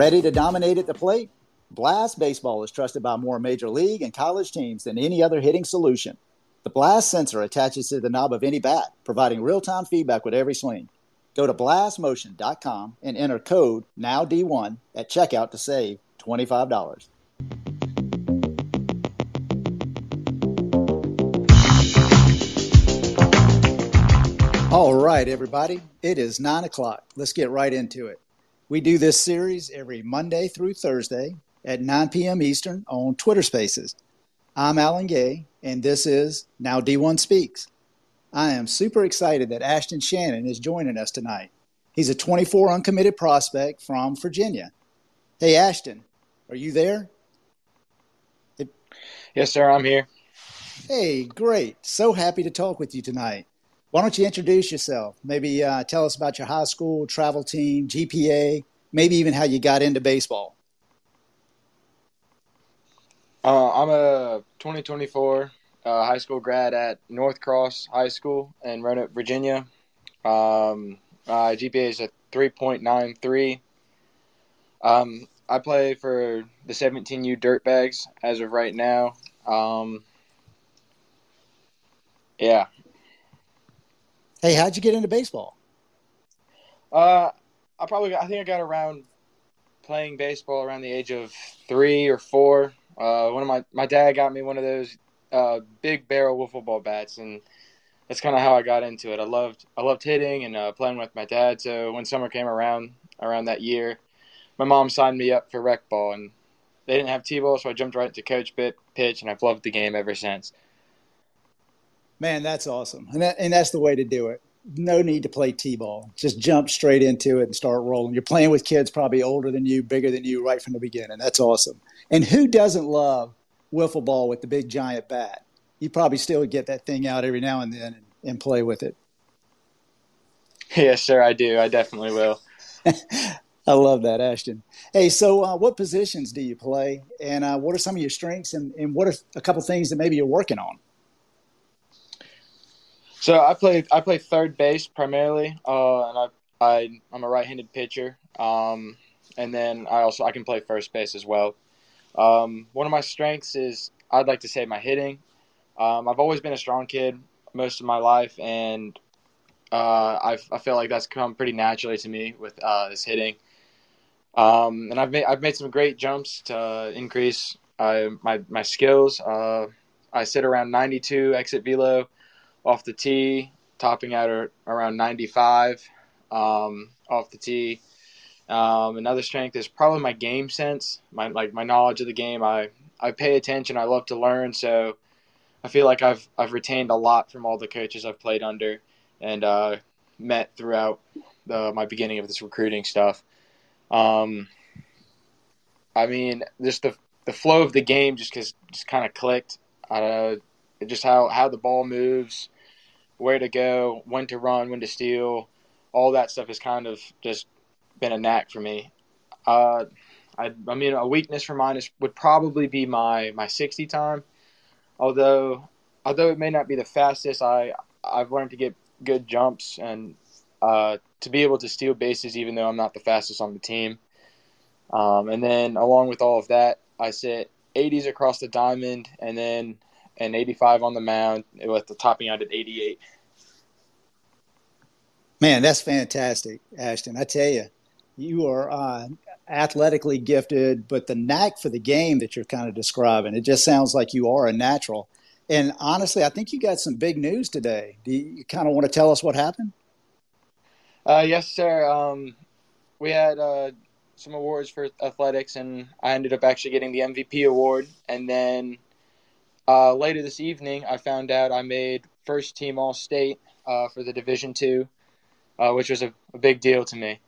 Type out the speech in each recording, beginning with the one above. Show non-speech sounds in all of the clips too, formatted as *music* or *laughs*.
Ready to dominate at the plate? Blast Baseball is trusted by more major league and college teams than any other hitting solution. The Blast sensor attaches to the knob of any bat, providing real time feedback with every swing. Go to blastmotion.com and enter code NOWD1 at checkout to save $25. All right, everybody. It is 9 o'clock. Let's get right into it. We do this series every Monday through Thursday at 9 p.m. Eastern on Twitter Spaces. I'm Alan Gay, and this is Now D1 Speaks. I am super excited that Ashton Shannon is joining us tonight. He's a 24 uncommitted prospect from Virginia. Hey, Ashton, are you there? Yes, sir, I'm here. Hey, great. So happy to talk with you tonight. Why don't you introduce yourself? Maybe uh, tell us about your high school, travel team, GPA, maybe even how you got into baseball. Uh, I'm a 2024 uh, high school grad at North Cross High School in Roanoke, Virginia. Um, my GPA is a 3.93. Um, I play for the 17U Dirtbags as of right now. Um, yeah, Hey, how'd you get into baseball? Uh, I probably I think I got around playing baseball around the age of three or four. Uh, one of my my dad got me one of those uh, big barrel wiffle ball bats, and that's kind of how I got into it. I loved I loved hitting and uh, playing with my dad. So when summer came around around that year, my mom signed me up for rec ball, and they didn't have t-ball, so I jumped right into coach pitch, and I've loved the game ever since. Man, that's awesome. And, that, and that's the way to do it. No need to play T ball. Just jump straight into it and start rolling. You're playing with kids probably older than you, bigger than you right from the beginning. That's awesome. And who doesn't love wiffle ball with the big giant bat? You probably still get that thing out every now and then and, and play with it. *laughs* Yes, sir, I do. I definitely will. *laughs* I love that, Ashton. Hey, so uh, what positions do you play, and uh, what are some of your strengths, and, and what are a couple things that maybe you're working on? So I play I play third base primarily, uh, and I, I I'm a right-handed pitcher. Um, and then I also I can play first base as well. Um, one of my strengths is I'd like to say my hitting. Um, I've always been a strong kid most of my life, and uh, I I feel like that's come pretty naturally to me with uh, this hitting. Um, and I've made I've made some great jumps to increase uh, my my skills. Uh, I sit around 92 exit velo off the tee, topping out at around 95 um, off the tee. Um, another strength is probably my game sense, my like my knowledge of the game. I I pay attention. I love to learn, so I feel like I've I've retained a lot from all the coaches I've played under and uh, met throughout the, my beginning of this recruiting stuff. Um, I mean, just the the flow of the game just cause, just kind of clicked. Uh, just how how the ball moves, where to go, when to run, when to steal, all that stuff has kind of just been a knack for me. Uh, I, I mean, a weakness for mine is, would probably be my my 60 time. Although although it may not be the fastest, I I've learned to get good jumps and uh, to be able to steal bases, even though I'm not the fastest on the team. Um, and then along with all of that, I sit 80s across the diamond, and then and 85 on the mound with the topping out at 88. Man, that's fantastic, Ashton. I tell you, you are uh, athletically gifted, but the knack for the game that you're kind of describing, it just sounds like you are a natural. And honestly, I think you got some big news today. Do you kind of want to tell us what happened? Uh, yes, sir. Um, we had uh, some awards for athletics, and I ended up actually getting the MVP award. And then uh, later this evening, I found out I made first team All State uh, for the Division Two, uh, which was a, a, big deal to me.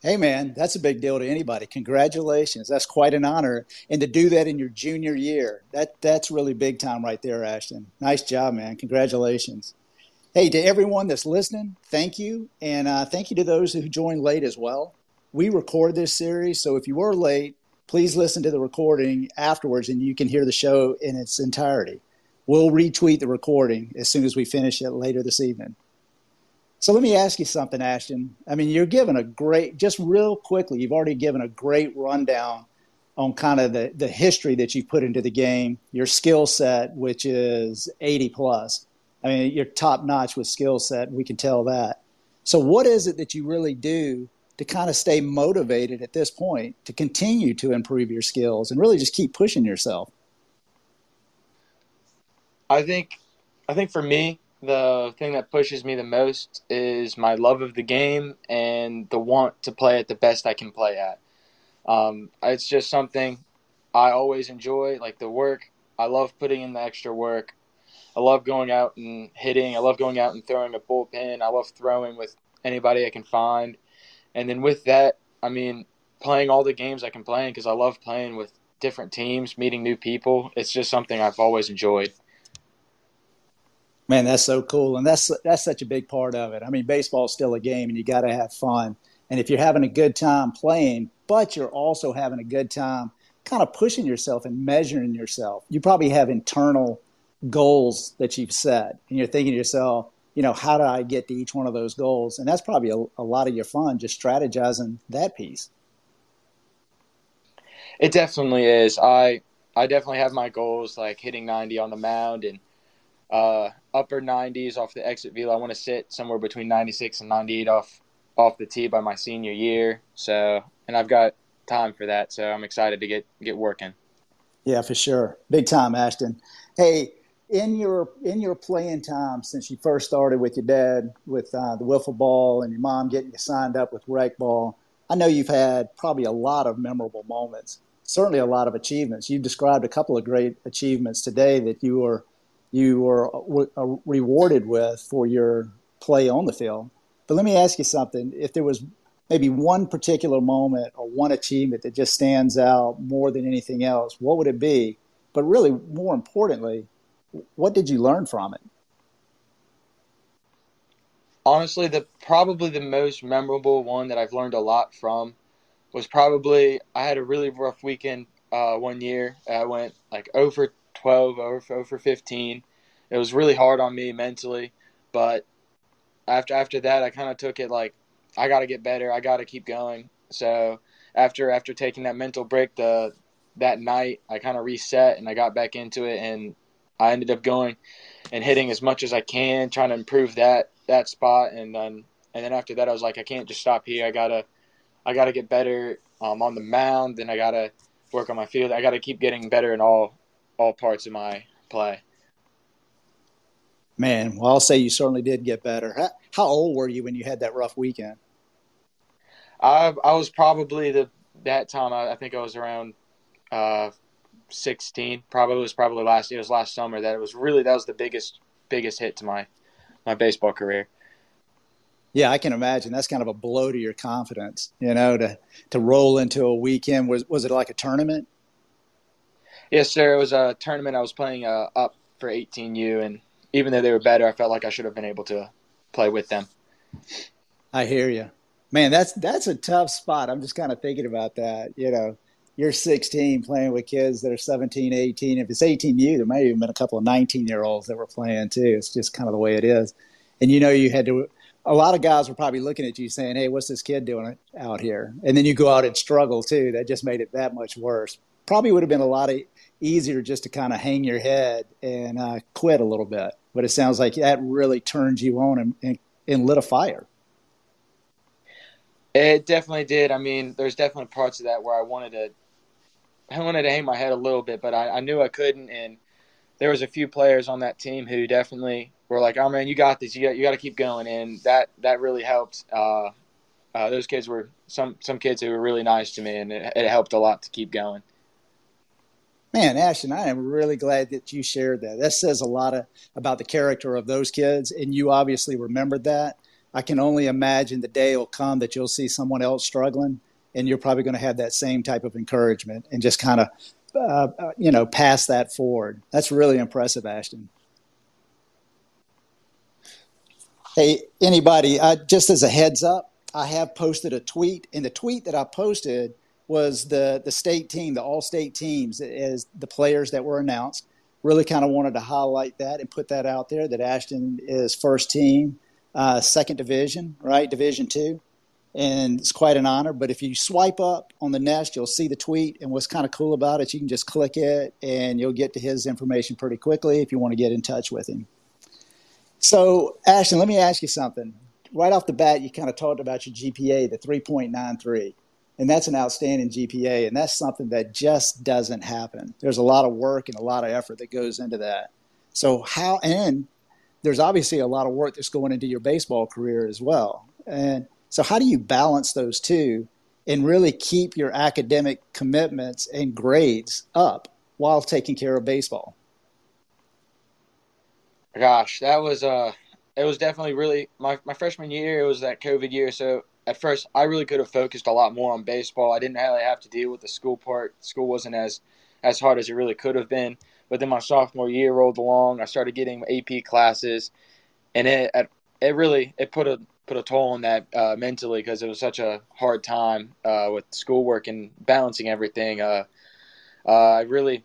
Hey man, that's a big deal to anybody. Congratulations! That's quite an honor, and to do that in your junior year, that that's really big time right there, Ashton. Nice job, man. Congratulations. Hey, to everyone that's listening, thank you, and uh, thank you to those who joined late as well. We record this series, so if you were late, please listen to the recording afterwards and you can hear the show in its entirety. We'll retweet the recording as soon as we finish it later this evening. So let me ask you something, Ashton. I mean, you're given a great, just real quickly, you've already given a great rundown on kind of the, the history that you put into the game, your skill set, which is 80 plus. I mean, you're top notch with skill set. We can tell that. So, what is it that you really do to kind of stay motivated at this point to continue to improve your skills and really just keep pushing yourself? I think, I think for me, the thing that pushes me the most is my love of the game and the want to play at the best I can play at. Um, it's just something I always enjoy, like the work. I love putting in the extra work. I love going out and hitting. I love going out and throwing a bullpen. I love throwing with anybody I can find. And then with that, I mean, playing all the games I can play because I love playing with different teams, meeting new people. It's just something I've always enjoyed. Man, that's so cool, and that's that's such a big part of it. I mean, baseball's still a game, and you got to have fun. And if you're having a good time playing, but you're also having a good time kind of pushing yourself and measuring yourself, you probably have internal goals that you've set, and you're thinking to yourself, you know, how do I get to each one of those goals? And that's probably a, a lot of your fun, just strategizing that piece. It definitely is. I I definitely have my goals, like hitting 90 on the mound and uh, upper 90s off the exit velo. I want to sit somewhere between 96 and 98 off off the tee by my senior year. So, and I've got time for that. So I'm excited to get get working. Yeah, for sure. Big time, Ashton. Hey, in your in your playing time since you first started with your dad with uh, the wiffle ball and your mom getting you signed up with rec ball, I know you've had probably a lot of memorable moments. Certainly, a lot of achievements. You've described a couple of great achievements today that you were you were uh, rewarded with for your play on the field. But let me ask you something. If there was maybe one particular moment or one achievement that just stands out more than anything else, what would it be? But really, more importantly, what did you learn from it? Honestly, the probably the most memorable one that I've learned a lot from was probably I had a really rough weekend uh, one year. I went like over 12, over, over 15. It was really hard on me mentally, but after after that, I kind of took it like I got to get better. I got to keep going. So after after taking that mental break, the that night I kind of reset and I got back into it, and I ended up going and hitting as much as I can, trying to improve that that spot, and then and then after that, I was like, I can't just stop here. I gotta I gotta get better um, on the mound, and I gotta work on my field. I gotta keep getting better in all all parts of my play. Man, well, I'll say you certainly did get better. How, how old were you when you had that rough weekend? I I was probably the that time. I, I think I was around uh, sixteen. Probably was probably last. It was last summer that it was really that was the biggest biggest hit to my my baseball career. Yeah, I can imagine. That's kind of a blow to your confidence, you know, to to roll into a weekend. Was was it like a tournament? Yes, sir. It was a tournament. I was playing uh, up for 18U, and even though they were better, I felt like I should have been able to play with them. I hear you, man. That's that's a tough spot. I'm just kind of thinking about that. You know, you're 16 playing with kids that are 17, 18. If it's 18U, there may have even been a couple of 19 year olds that were playing too. It's just kind of the way it is. And you know, you had to. A lot of guys were probably looking at you saying, "Hey, what's this kid doing out here?" And then you go out and struggle too. That just made it that much worse. Probably would have been a lot of easier just to kind of hang your head and uh, quit a little bit. But it sounds like that really turns you on and, and, and lit a fire. It definitely did. I mean, there's definitely parts of that where I wanted to, *laughs* I wanted to hang my head a little bit, but I, I knew I couldn't. And there was a few players on that team who definitely were like, "Oh man, you got this. You got you got to keep going." And that that really helped. Uh, uh, those kids were some some kids who were really nice to me, and it, it helped a lot to keep going. Man, Ashton, I am really glad that you shared that. That says a lot of, about the character of those kids, and you obviously remembered that. I can only imagine the day will come that you'll see someone else struggling, and you're probably going to have that same type of encouragement and just kind of, uh, uh, you know, pass that forward. That's really impressive, Ashton. Hey, anybody, uh, just as a heads up, I have posted a tweet, and the tweet that I posted – was the the state team, the all state teams, as the players that were announced. Really kind of wanted to highlight that and put that out there that Ashton is first team. uh, second division, right? Division two. And it's quite an honor. But if you swipe up on the nest, you'll see the tweet. And what's kind of cool about it, you can just click it and you'll get to his information pretty quickly if you want to get in touch with him. So, Ashton, let me ask you something. Right off the bat, you kind of talked about your GPA, the 3.93 and that's an outstanding GPA, and that's something that just doesn't happen. There's a lot of work and a lot of effort that goes into that. So how and there's obviously a lot of work that's going into your baseball career as well. And so how do you balance those two and really keep your academic commitments and grades up while taking care of baseball? Gosh, that was uh it was definitely really my, my freshman year, it was that COVID year, so at first I really could have focused a lot more on baseball. I didn't really have to deal with the school part. School wasn't as as hard as it really could have been. But then my sophomore year rolled along. I started getting AP classes, and it it really it put a put a toll on that uh, mentally because it was such a hard time uh, with schoolwork and balancing everything. Uh, uh, I really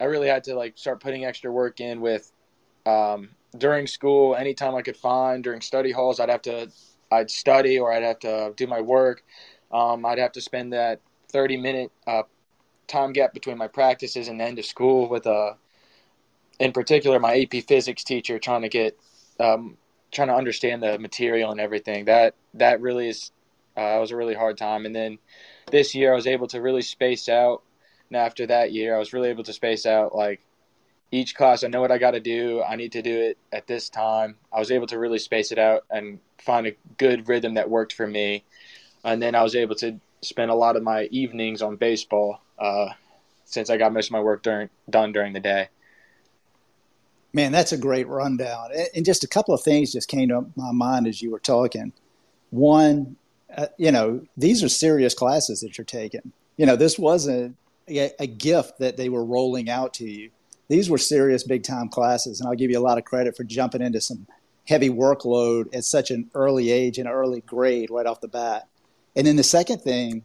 I really had to like start putting extra work in with um, during school. Anytime I could find during study halls, I'd have to I'd study or I'd have to do my work. Um, I'd have to spend that 30 minute uh, time gap between my practices and the end of school with a, uh, in particular, my AP physics teacher trying to get, um, trying to understand the material and everything. That that really is, uh, was a really hard time. And then this year I was able to really space out. And after that year, I was really able to space out like each class. I know what I got to do. I need to do it at this time. I was able to really space it out and find a good rhythm that worked for me. And then I was able to spend a lot of my evenings on baseball uh, since I got most of my work during, done during the day. Man, that's a great rundown. And just a couple of things just came to my mind as you were talking. One, uh, you know, these are serious classes that you're taking. You know, this wasn't a, gift that they were rolling out to you. These were serious big time classes. And I'll give you a lot of credit for jumping into some heavy workload at such an early age and early grade right off the bat. And then the second thing,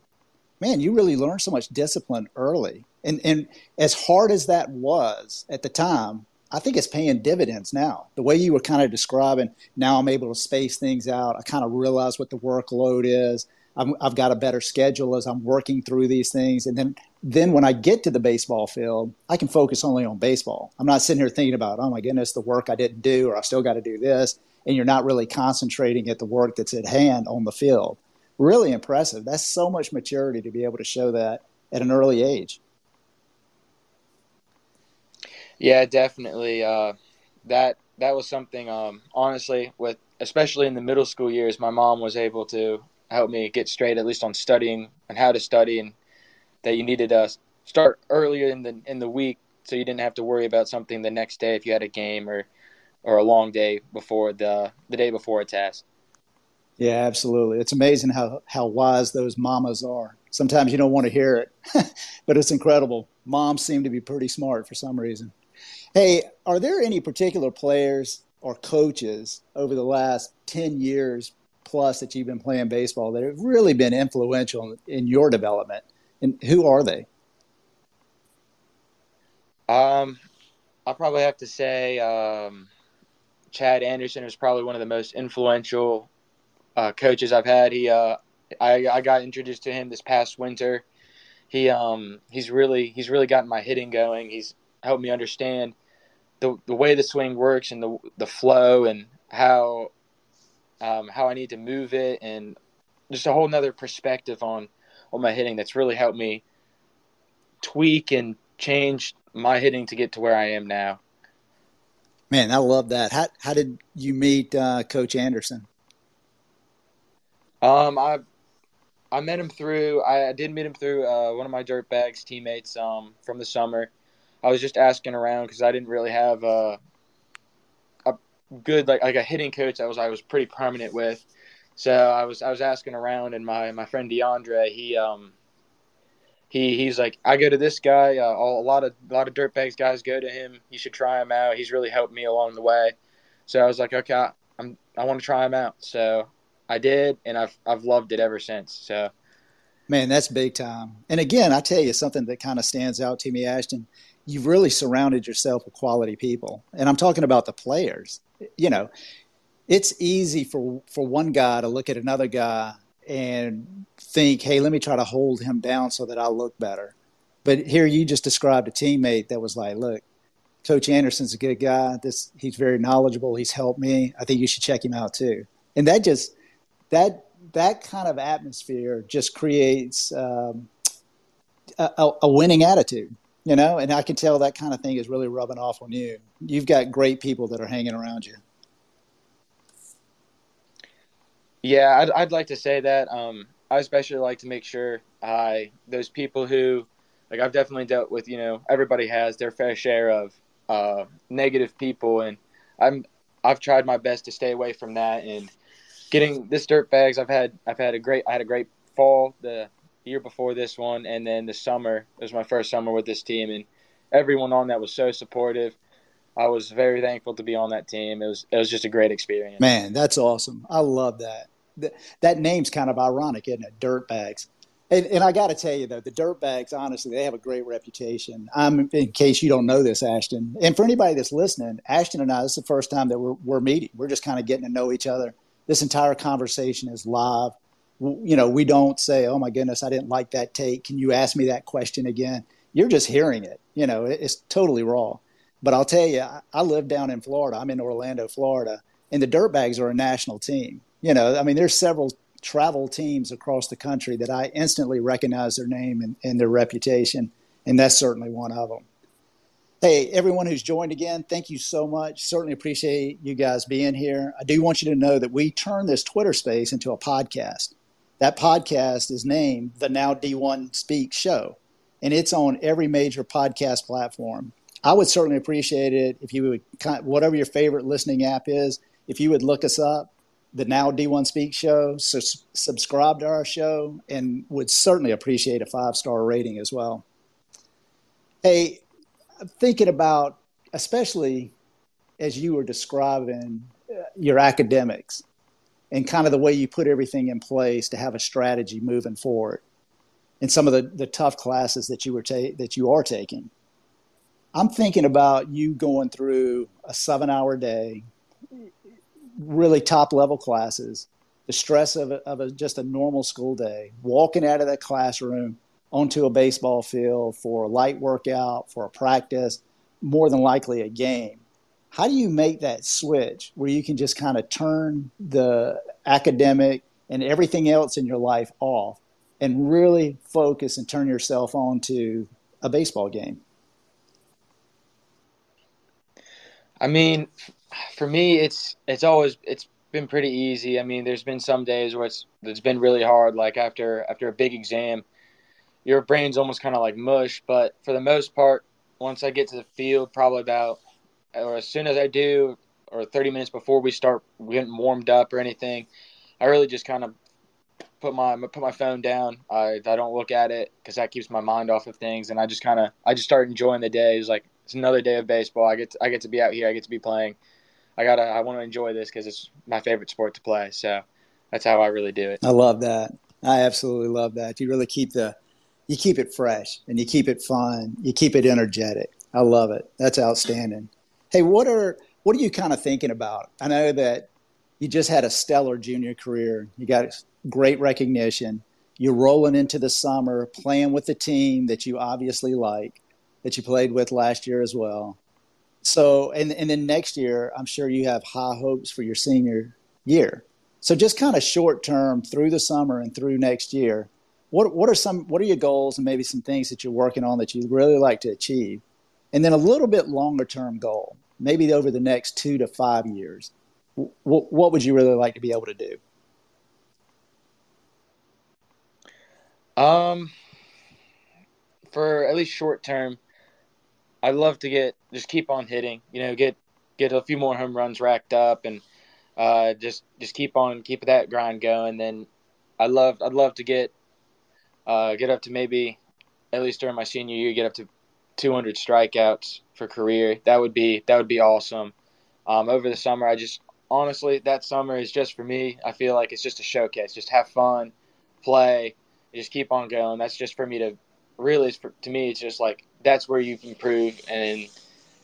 man, you really learned so much discipline early. And and as hard as that was at the time, I think it's paying dividends now. The way you were kind of describing, now I'm able to space things out. I kind of realize what the workload is. i have got a better schedule as I'm working through these things. And then, then when I get to the baseball field, I can focus only on baseball. I'm not sitting here thinking about, oh my goodness, the work I didn't do, or I still got to do this. And you're not really concentrating at the work that's at hand on the field really impressive. That's so much maturity to be able to show that at an early age. Yeah, definitely. Uh, that that was something. Um, honestly, with especially in the middle school years, my mom was able to help me get straight, at least on studying and how to study, and that you needed to start earlier in the in the week so you didn't have to worry about something the next day if you had a game or or a long day before the the day before a test. Yeah, absolutely. It's amazing how, how wise those mamas are. Sometimes you don't want to hear it, *laughs* but it's incredible. Moms seem to be pretty smart for some reason. Hey, are there any particular players or coaches over the last 10 years plus that you've been playing baseball that have really been influential in your development? And who are they? Um, I'll probably have to say um, Chad Anderson is probably one of the most influential uh, coaches I've had. He, uh, I, I got introduced to him this past winter. He, um, he's really, he's really gotten my hitting going. He's helped me understand the the way the swing works and the the flow and how, um, how I need to move it and just a whole nother perspective on on my hitting. That's really helped me tweak and change my hitting to get to where I am now. Man, I love that. How how did you meet uh, Coach Anderson? Um, I I met him through. I did meet him through uh, one of my dirtbags teammates um, from the summer. I was just asking around because I didn't really have a, a good like like a hitting coach that was I was pretty permanent with. So I was I was asking around, and my my friend DeAndre he um he he's like I go to this guy. Uh, a lot of a lot of dirtbags guys go to him. You should try him out. He's really helped me along the way. So I was like, okay, I'm I want to try him out. So I did, and I've I've loved it ever since. So, man, that's big time. And again, I tell you something that kind of stands out to me, Ashton. You've really surrounded yourself with quality people, and I'm talking about the players. You know, it's easy for for one guy to look at another guy and think, "Hey, let me try to hold him down so that I look better." But here you just described a teammate that was like, "Look, Coach Anderson's a good guy. This he's very knowledgeable. He's helped me. I think you should check him out too." And that just that that kind of atmosphere just creates um, a, a winning attitude, you know. And I can tell that kind of thing is really rubbing off on you. You've got great people that are hanging around you. Yeah, I'd, I'd like to say that. Um, I especially like to make sure I those people who like I've definitely dealt with. You know, everybody has their fair share of uh, negative people, and I'm I've tried my best to stay away from that. And getting this Dirtbags, I've had I've had a great I had a great fall the year before this one, and then the summer it was my first summer with this team, and everyone on that was so supportive. I was very thankful to be on that team. It was it was just a great experience. Man, that's awesome. I love that. That, that name's kind of ironic, isn't it? Dirtbags. And, and I got to tell you though, the Dirtbags, honestly, they have a great reputation. I'm in case you don't know this, Ashton, and for anybody that's listening, Ashton and I, this is the first time that we're, we're meeting. We're just kind of getting to know each other. This entire conversation is live. You know, we don't say, "Oh my goodness, I didn't like that take. Can you ask me that question again?" You're just hearing it. You know, it's totally raw. But I'll tell you, I live down in Florida. I'm in Orlando, Florida, and the Dirtbags are a national team. You know, I mean, there's several travel teams across the country that I instantly recognize their name and, and their reputation, and that's certainly one of them. Hey, everyone who's joined again, thank you so much. Certainly appreciate you guys being here. I do want you to know that we turned this Twitter space into a podcast. That podcast is named the Now D1 Speak Show, and it's on every major podcast platform. I would certainly appreciate it if you would, whatever your favorite listening app is, if you would look us up, the Now D1 Speak show, so subscribe to our show, and would certainly appreciate a five star rating as well. Hey, thinking about, especially as you were describing uh, your academics and kind of the way you put everything in place to have a strategy moving forward in some of the, the tough classes that you were ta- that you are taking. I'm thinking about you going through a seven hour day, really top level classes, the stress of, a, of a, just a normal school day, walking out of that classroom onto a baseball field for a light workout, for a practice, more than likely a game. How do you make that switch where you can just kind of turn the academic and everything else in your life off and really focus and turn yourself on to a baseball game? I mean, for me, it's it's always it's been pretty easy. I mean, there's been some days where it's it's been really hard. Like after after a big exam, your brain's almost kind of like mush. But for the most part, once I get to the field, probably about or as soon as I do, or 30 minutes before we start getting warmed up or anything, I really just kind of put my put my phone down. I I don't look at it because that keeps my mind off of things, and I just kind of I just start enjoying the day. It's like it's another day of baseball. I get to, I get to be out here. I get to be playing. I gotta I want to enjoy this because it's my favorite sport to play. So that's how I really do it. I love that. I absolutely love that. You really keep the you keep it fresh and you keep it fun. You keep it energetic. I love it. That's outstanding. Hey, what are what are you kind of thinking about? I know that you just had a stellar junior career. You got great recognition. You're rolling into the summer, playing with the team that you obviously like that you played with last year as well. So, and, and then next year, I'm sure you have high hopes for your senior year. So, just kind of short term through the summer and through next year, what, what are some, what are your goals and maybe some things that you're working on that you'd really like to achieve? And then a little bit longer term goal, maybe over the next two to five years. What, what would you really like to be able to do? Um, for at least short term, I'd love to get just keep on hitting. You know, get get a few more home runs racked up, and uh, just just keep on keep that grind going. Then I love I'd love to get uh, get up to maybe at least during my senior year get up to 200 strikeouts for career. That would be that would be awesome. Um, over the summer, I just honestly that summer is just for me. I feel like it's just a showcase. Just have fun, play, just keep on going. That's just for me to really to me it's just like that's where you can improve and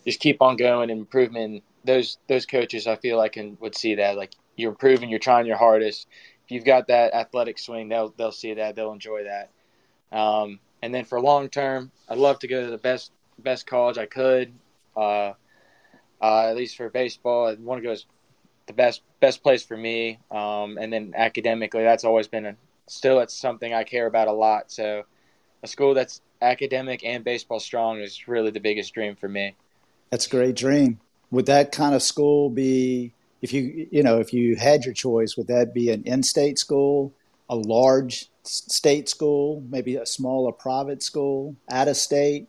just keep on going and improvement those those coaches I feel like can would see that like you're improving, you're trying your hardest. If you've got that athletic swing, they'll they'll see that, they'll enjoy that. Um, and then for long term, I'd love to go to the best best college I could. Uh, uh, at least for baseball, I want to go to the best best place for me. Um, and then academically, that's always been a still it's something I care about a lot. So a school that's academic and baseball strong is really the biggest dream for me. That's a great dream. Would that kind of school be if you you know if you had your choice? Would that be an in-state school, a large state school, maybe a smaller private school, out of state?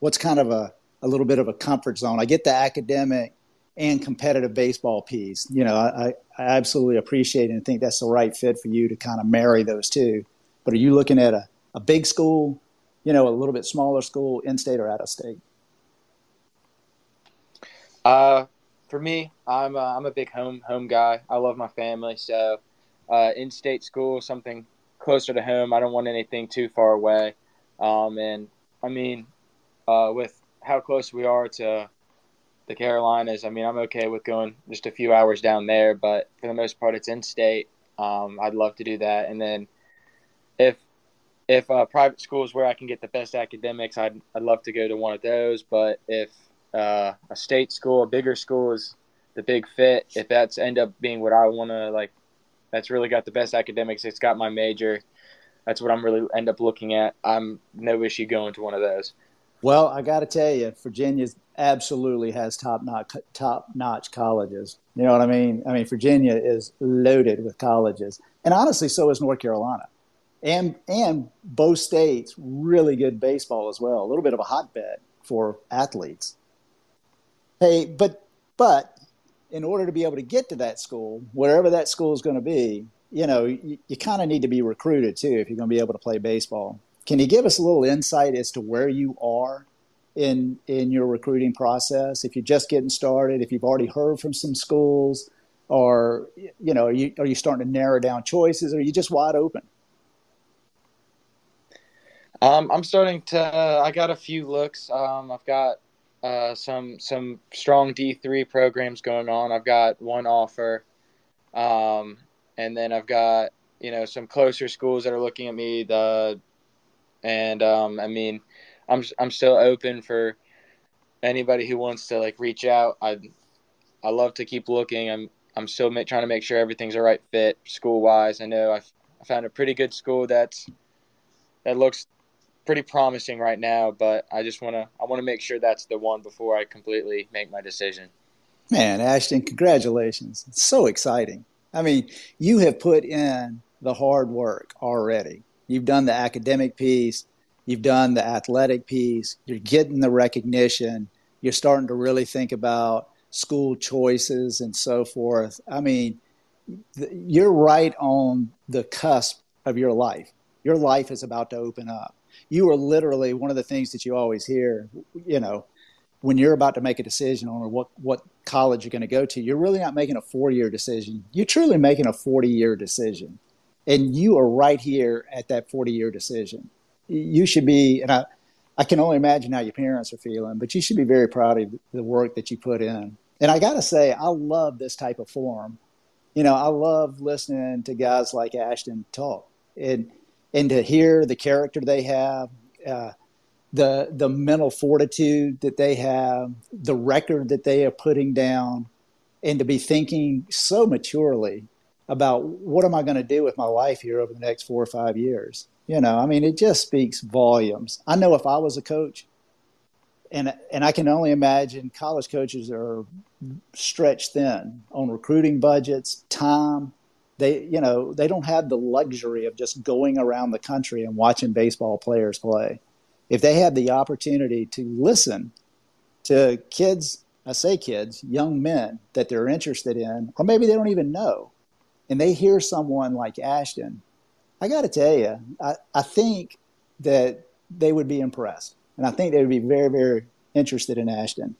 What's kind of a a little bit of a comfort zone? I get the academic and competitive baseball piece. You know, I, I absolutely appreciate and think that's the right fit for you to kind of marry those two. But are you looking at a, a big school, you know, a little bit smaller school, in state or out of state? Uh, for me, I'm a, I'm a big home home guy. I love my family, so uh, in-state school, something closer to home. I don't want anything too far away. Um, and I mean, uh, with how close we are to the Carolinas, I mean, I'm okay with going just a few hours down there, but for the most part, it's in-state. Um, I'd love to do that, and then if if uh, private schools where I can get the best academics, I'd I'd love to go to one of those. But if uh, a state school, a bigger school is the big fit. If that's end up being what I want to like, that's really got the best academics. It's got my major. That's what I'm really end up looking at. I'm no issue going to one of those. Well, I got to tell you, Virginia absolutely has top notch top notch colleges. You know what I mean? I mean, Virginia is loaded with colleges, and honestly, so is North Carolina, and and both states really good baseball as well. A little bit of a hotbed for athletes. Hey, but but in order to be able to get to that school, wherever that school is going to be, you know, you, you kind of need to be recruited too if you're going to be able to play baseball. Can you give us a little insight as to where you are in in your recruiting process? If you're just getting started, if you've already heard from some schools, or you know, are you, are you starting to narrow down choices, or are you just wide open? Um, I'm starting to. I got a few looks. Um, I've got uh, some some strong D three programs going on. I've got one offer, um, and then I've got you know some closer schools that are looking at me. The and um, I mean, I'm I'm still open for anybody who wants to like reach out. I I love to keep looking. I'm I'm still trying to make sure everything's a right fit school wise. I know I've I found a pretty good school that's that looks pretty promising right now, but I just want to I want to make sure that's the one before I completely make my decision. Man, Ashton, congratulations. It's so exciting. I mean, you have put in the hard work already. You've done the academic piece, you've done the athletic piece, you're getting the recognition, you're starting to really think about school choices and so forth. I mean, you're right on the cusp of your life. Your life is about to open up you are literally one of the things that you always hear, you know, when you're about to make a decision on what, what college you're going to go to, you're really not making a four year decision. You're truly making a 40 year decision. And you are right here at that 40 year decision. You should be, and I, I can only imagine how your parents are feeling, but you should be very proud of the work that you put in. And I got to say, I love this type of forum. You know, I love listening to guys like Ashton talk. And and to hear the character they have, uh, the the mental fortitude that they have, the record that they are putting down, and to be thinking so maturely about what am I going to do with my life here over the next four or five years. You know, I mean, it just speaks volumes. I know if I was a coach, and and I can only imagine college coaches are stretched thin on recruiting budgets, time, they you know they don't have the luxury of just going around the country and watching baseball players play. If they have the opportunity to listen to kids i say kids young men that they're interested in or maybe they don't even know and they hear someone like ashton i got to tell you I, I think that they would be impressed. And i think they would be very very interested in ashton.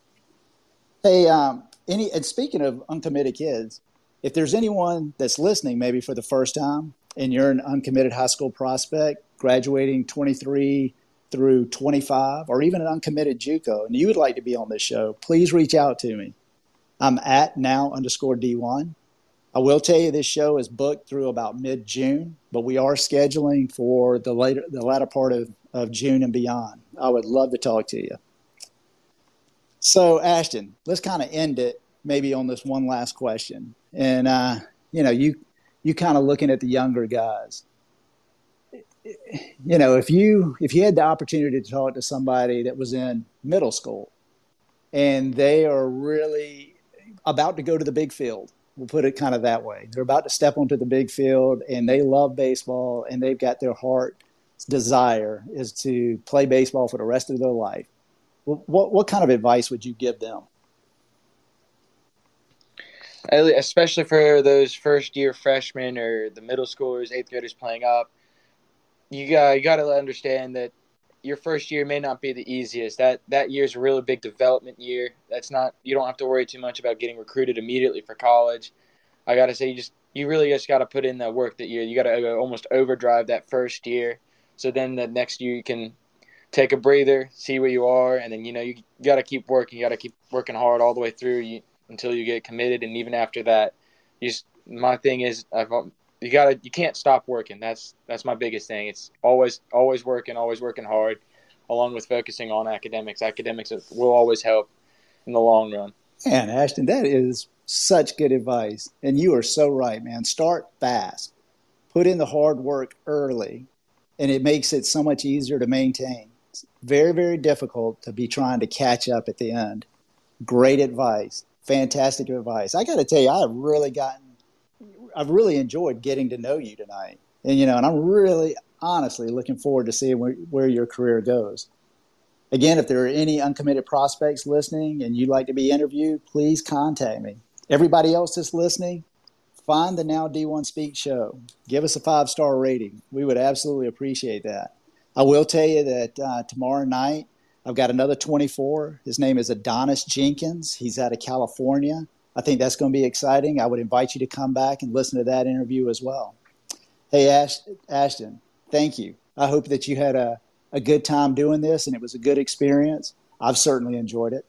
Hey um, any and speaking of uncommitted kids if there's anyone that's listening maybe for the first time and you're an uncommitted high school prospect graduating 23 through 25 or even an uncommitted JUCO and you would like to be on this show, please reach out to me. I'm at now underscore D1. I will tell you this show is booked through about mid June, but we are scheduling for the later the latter part of, of June and beyond. I would love to talk to you. So Ashton, let's kind of end it maybe on this one last question. And uh, you know, you you kind of looking at the younger guys. You know, if you if you had the opportunity to talk to somebody that was in middle school and they are really about to go to the big field, we'll put it kind of that way. They're about to step onto the big field and they love baseball and they've got their heart desire is to play baseball for the rest of their life. What what kind of advice would you give them? Especially for those first year freshmen or the middle schoolers, eighth graders playing up. You got you got to understand that your first year may not be the easiest. That that year is a really big development year. That's not you don't have to worry too much about getting recruited immediately for college. I got to say you just you really just got to put in that work that year. You got to uh, almost overdrive that first year. So then the next year you can take a breather, see where you are, and then you know you got to keep working. You got to keep working hard all the way through. You until you get committed, and even after that, you my thing is I've, you gotta you can't stop working. That's that's my biggest thing. It's always always working, always working hard, along with focusing on academics. Academics will always help in the long run. Man, Ashton, that is such good advice, and you are so right, man. Start fast, put in the hard work early, and it makes it so much easier to maintain. It's very very difficult to be trying to catch up at the end. Great advice fantastic advice. I got to tell you, I've really gotten, I've really enjoyed getting to know you tonight, and you know, and I'm really honestly looking forward to seeing where, where your career goes. Again, if there are any uncommitted prospects listening and you'd like to be interviewed, please contact me. Everybody else that's listening, find the Now D1 Speak show. Give us a five star rating. We would absolutely appreciate that. I will tell you that uh, tomorrow night I've got another 24. His name is Adonis Jenkins. He's out of California. I think that's going to be exciting. I would invite you to come back and listen to that interview as well. Hey, Ash, Ashton, thank you. I hope that you had a, a good time doing this and it was a good experience. I've certainly enjoyed it.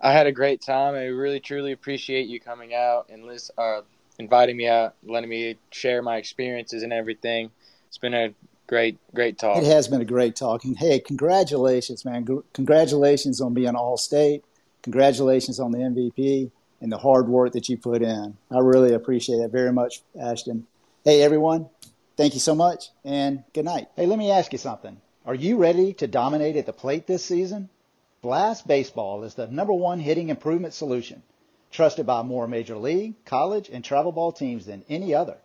I had a great time. I really, truly appreciate you coming out and list, uh, inviting me out, letting me share my experiences and everything. It's been a Great, great talk. It has been a great talk. And hey, congratulations, man. Congratulations on being all state. Congratulations on the MVP and the hard work that you put in. I really appreciate that very much, Ashton. Hey, everyone. Thank you so much and good night. Hey, let me ask you something. Are you ready to dominate at the plate this season? Blast Baseball is the number one hitting improvement solution, trusted by more major league, college, and travel ball teams than any other.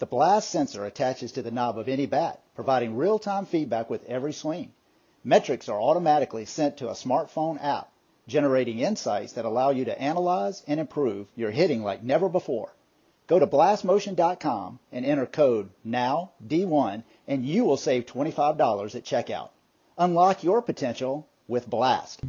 The blast sensor attaches to the knob of any bat, providing real-time feedback with every swing. Metrics are automatically sent to a smartphone app, generating insights that allow you to analyze and improve your hitting like never before. Go to blastmotion.com and enter code NOWD1 and you will save $25 at checkout. Unlock your potential with Blast.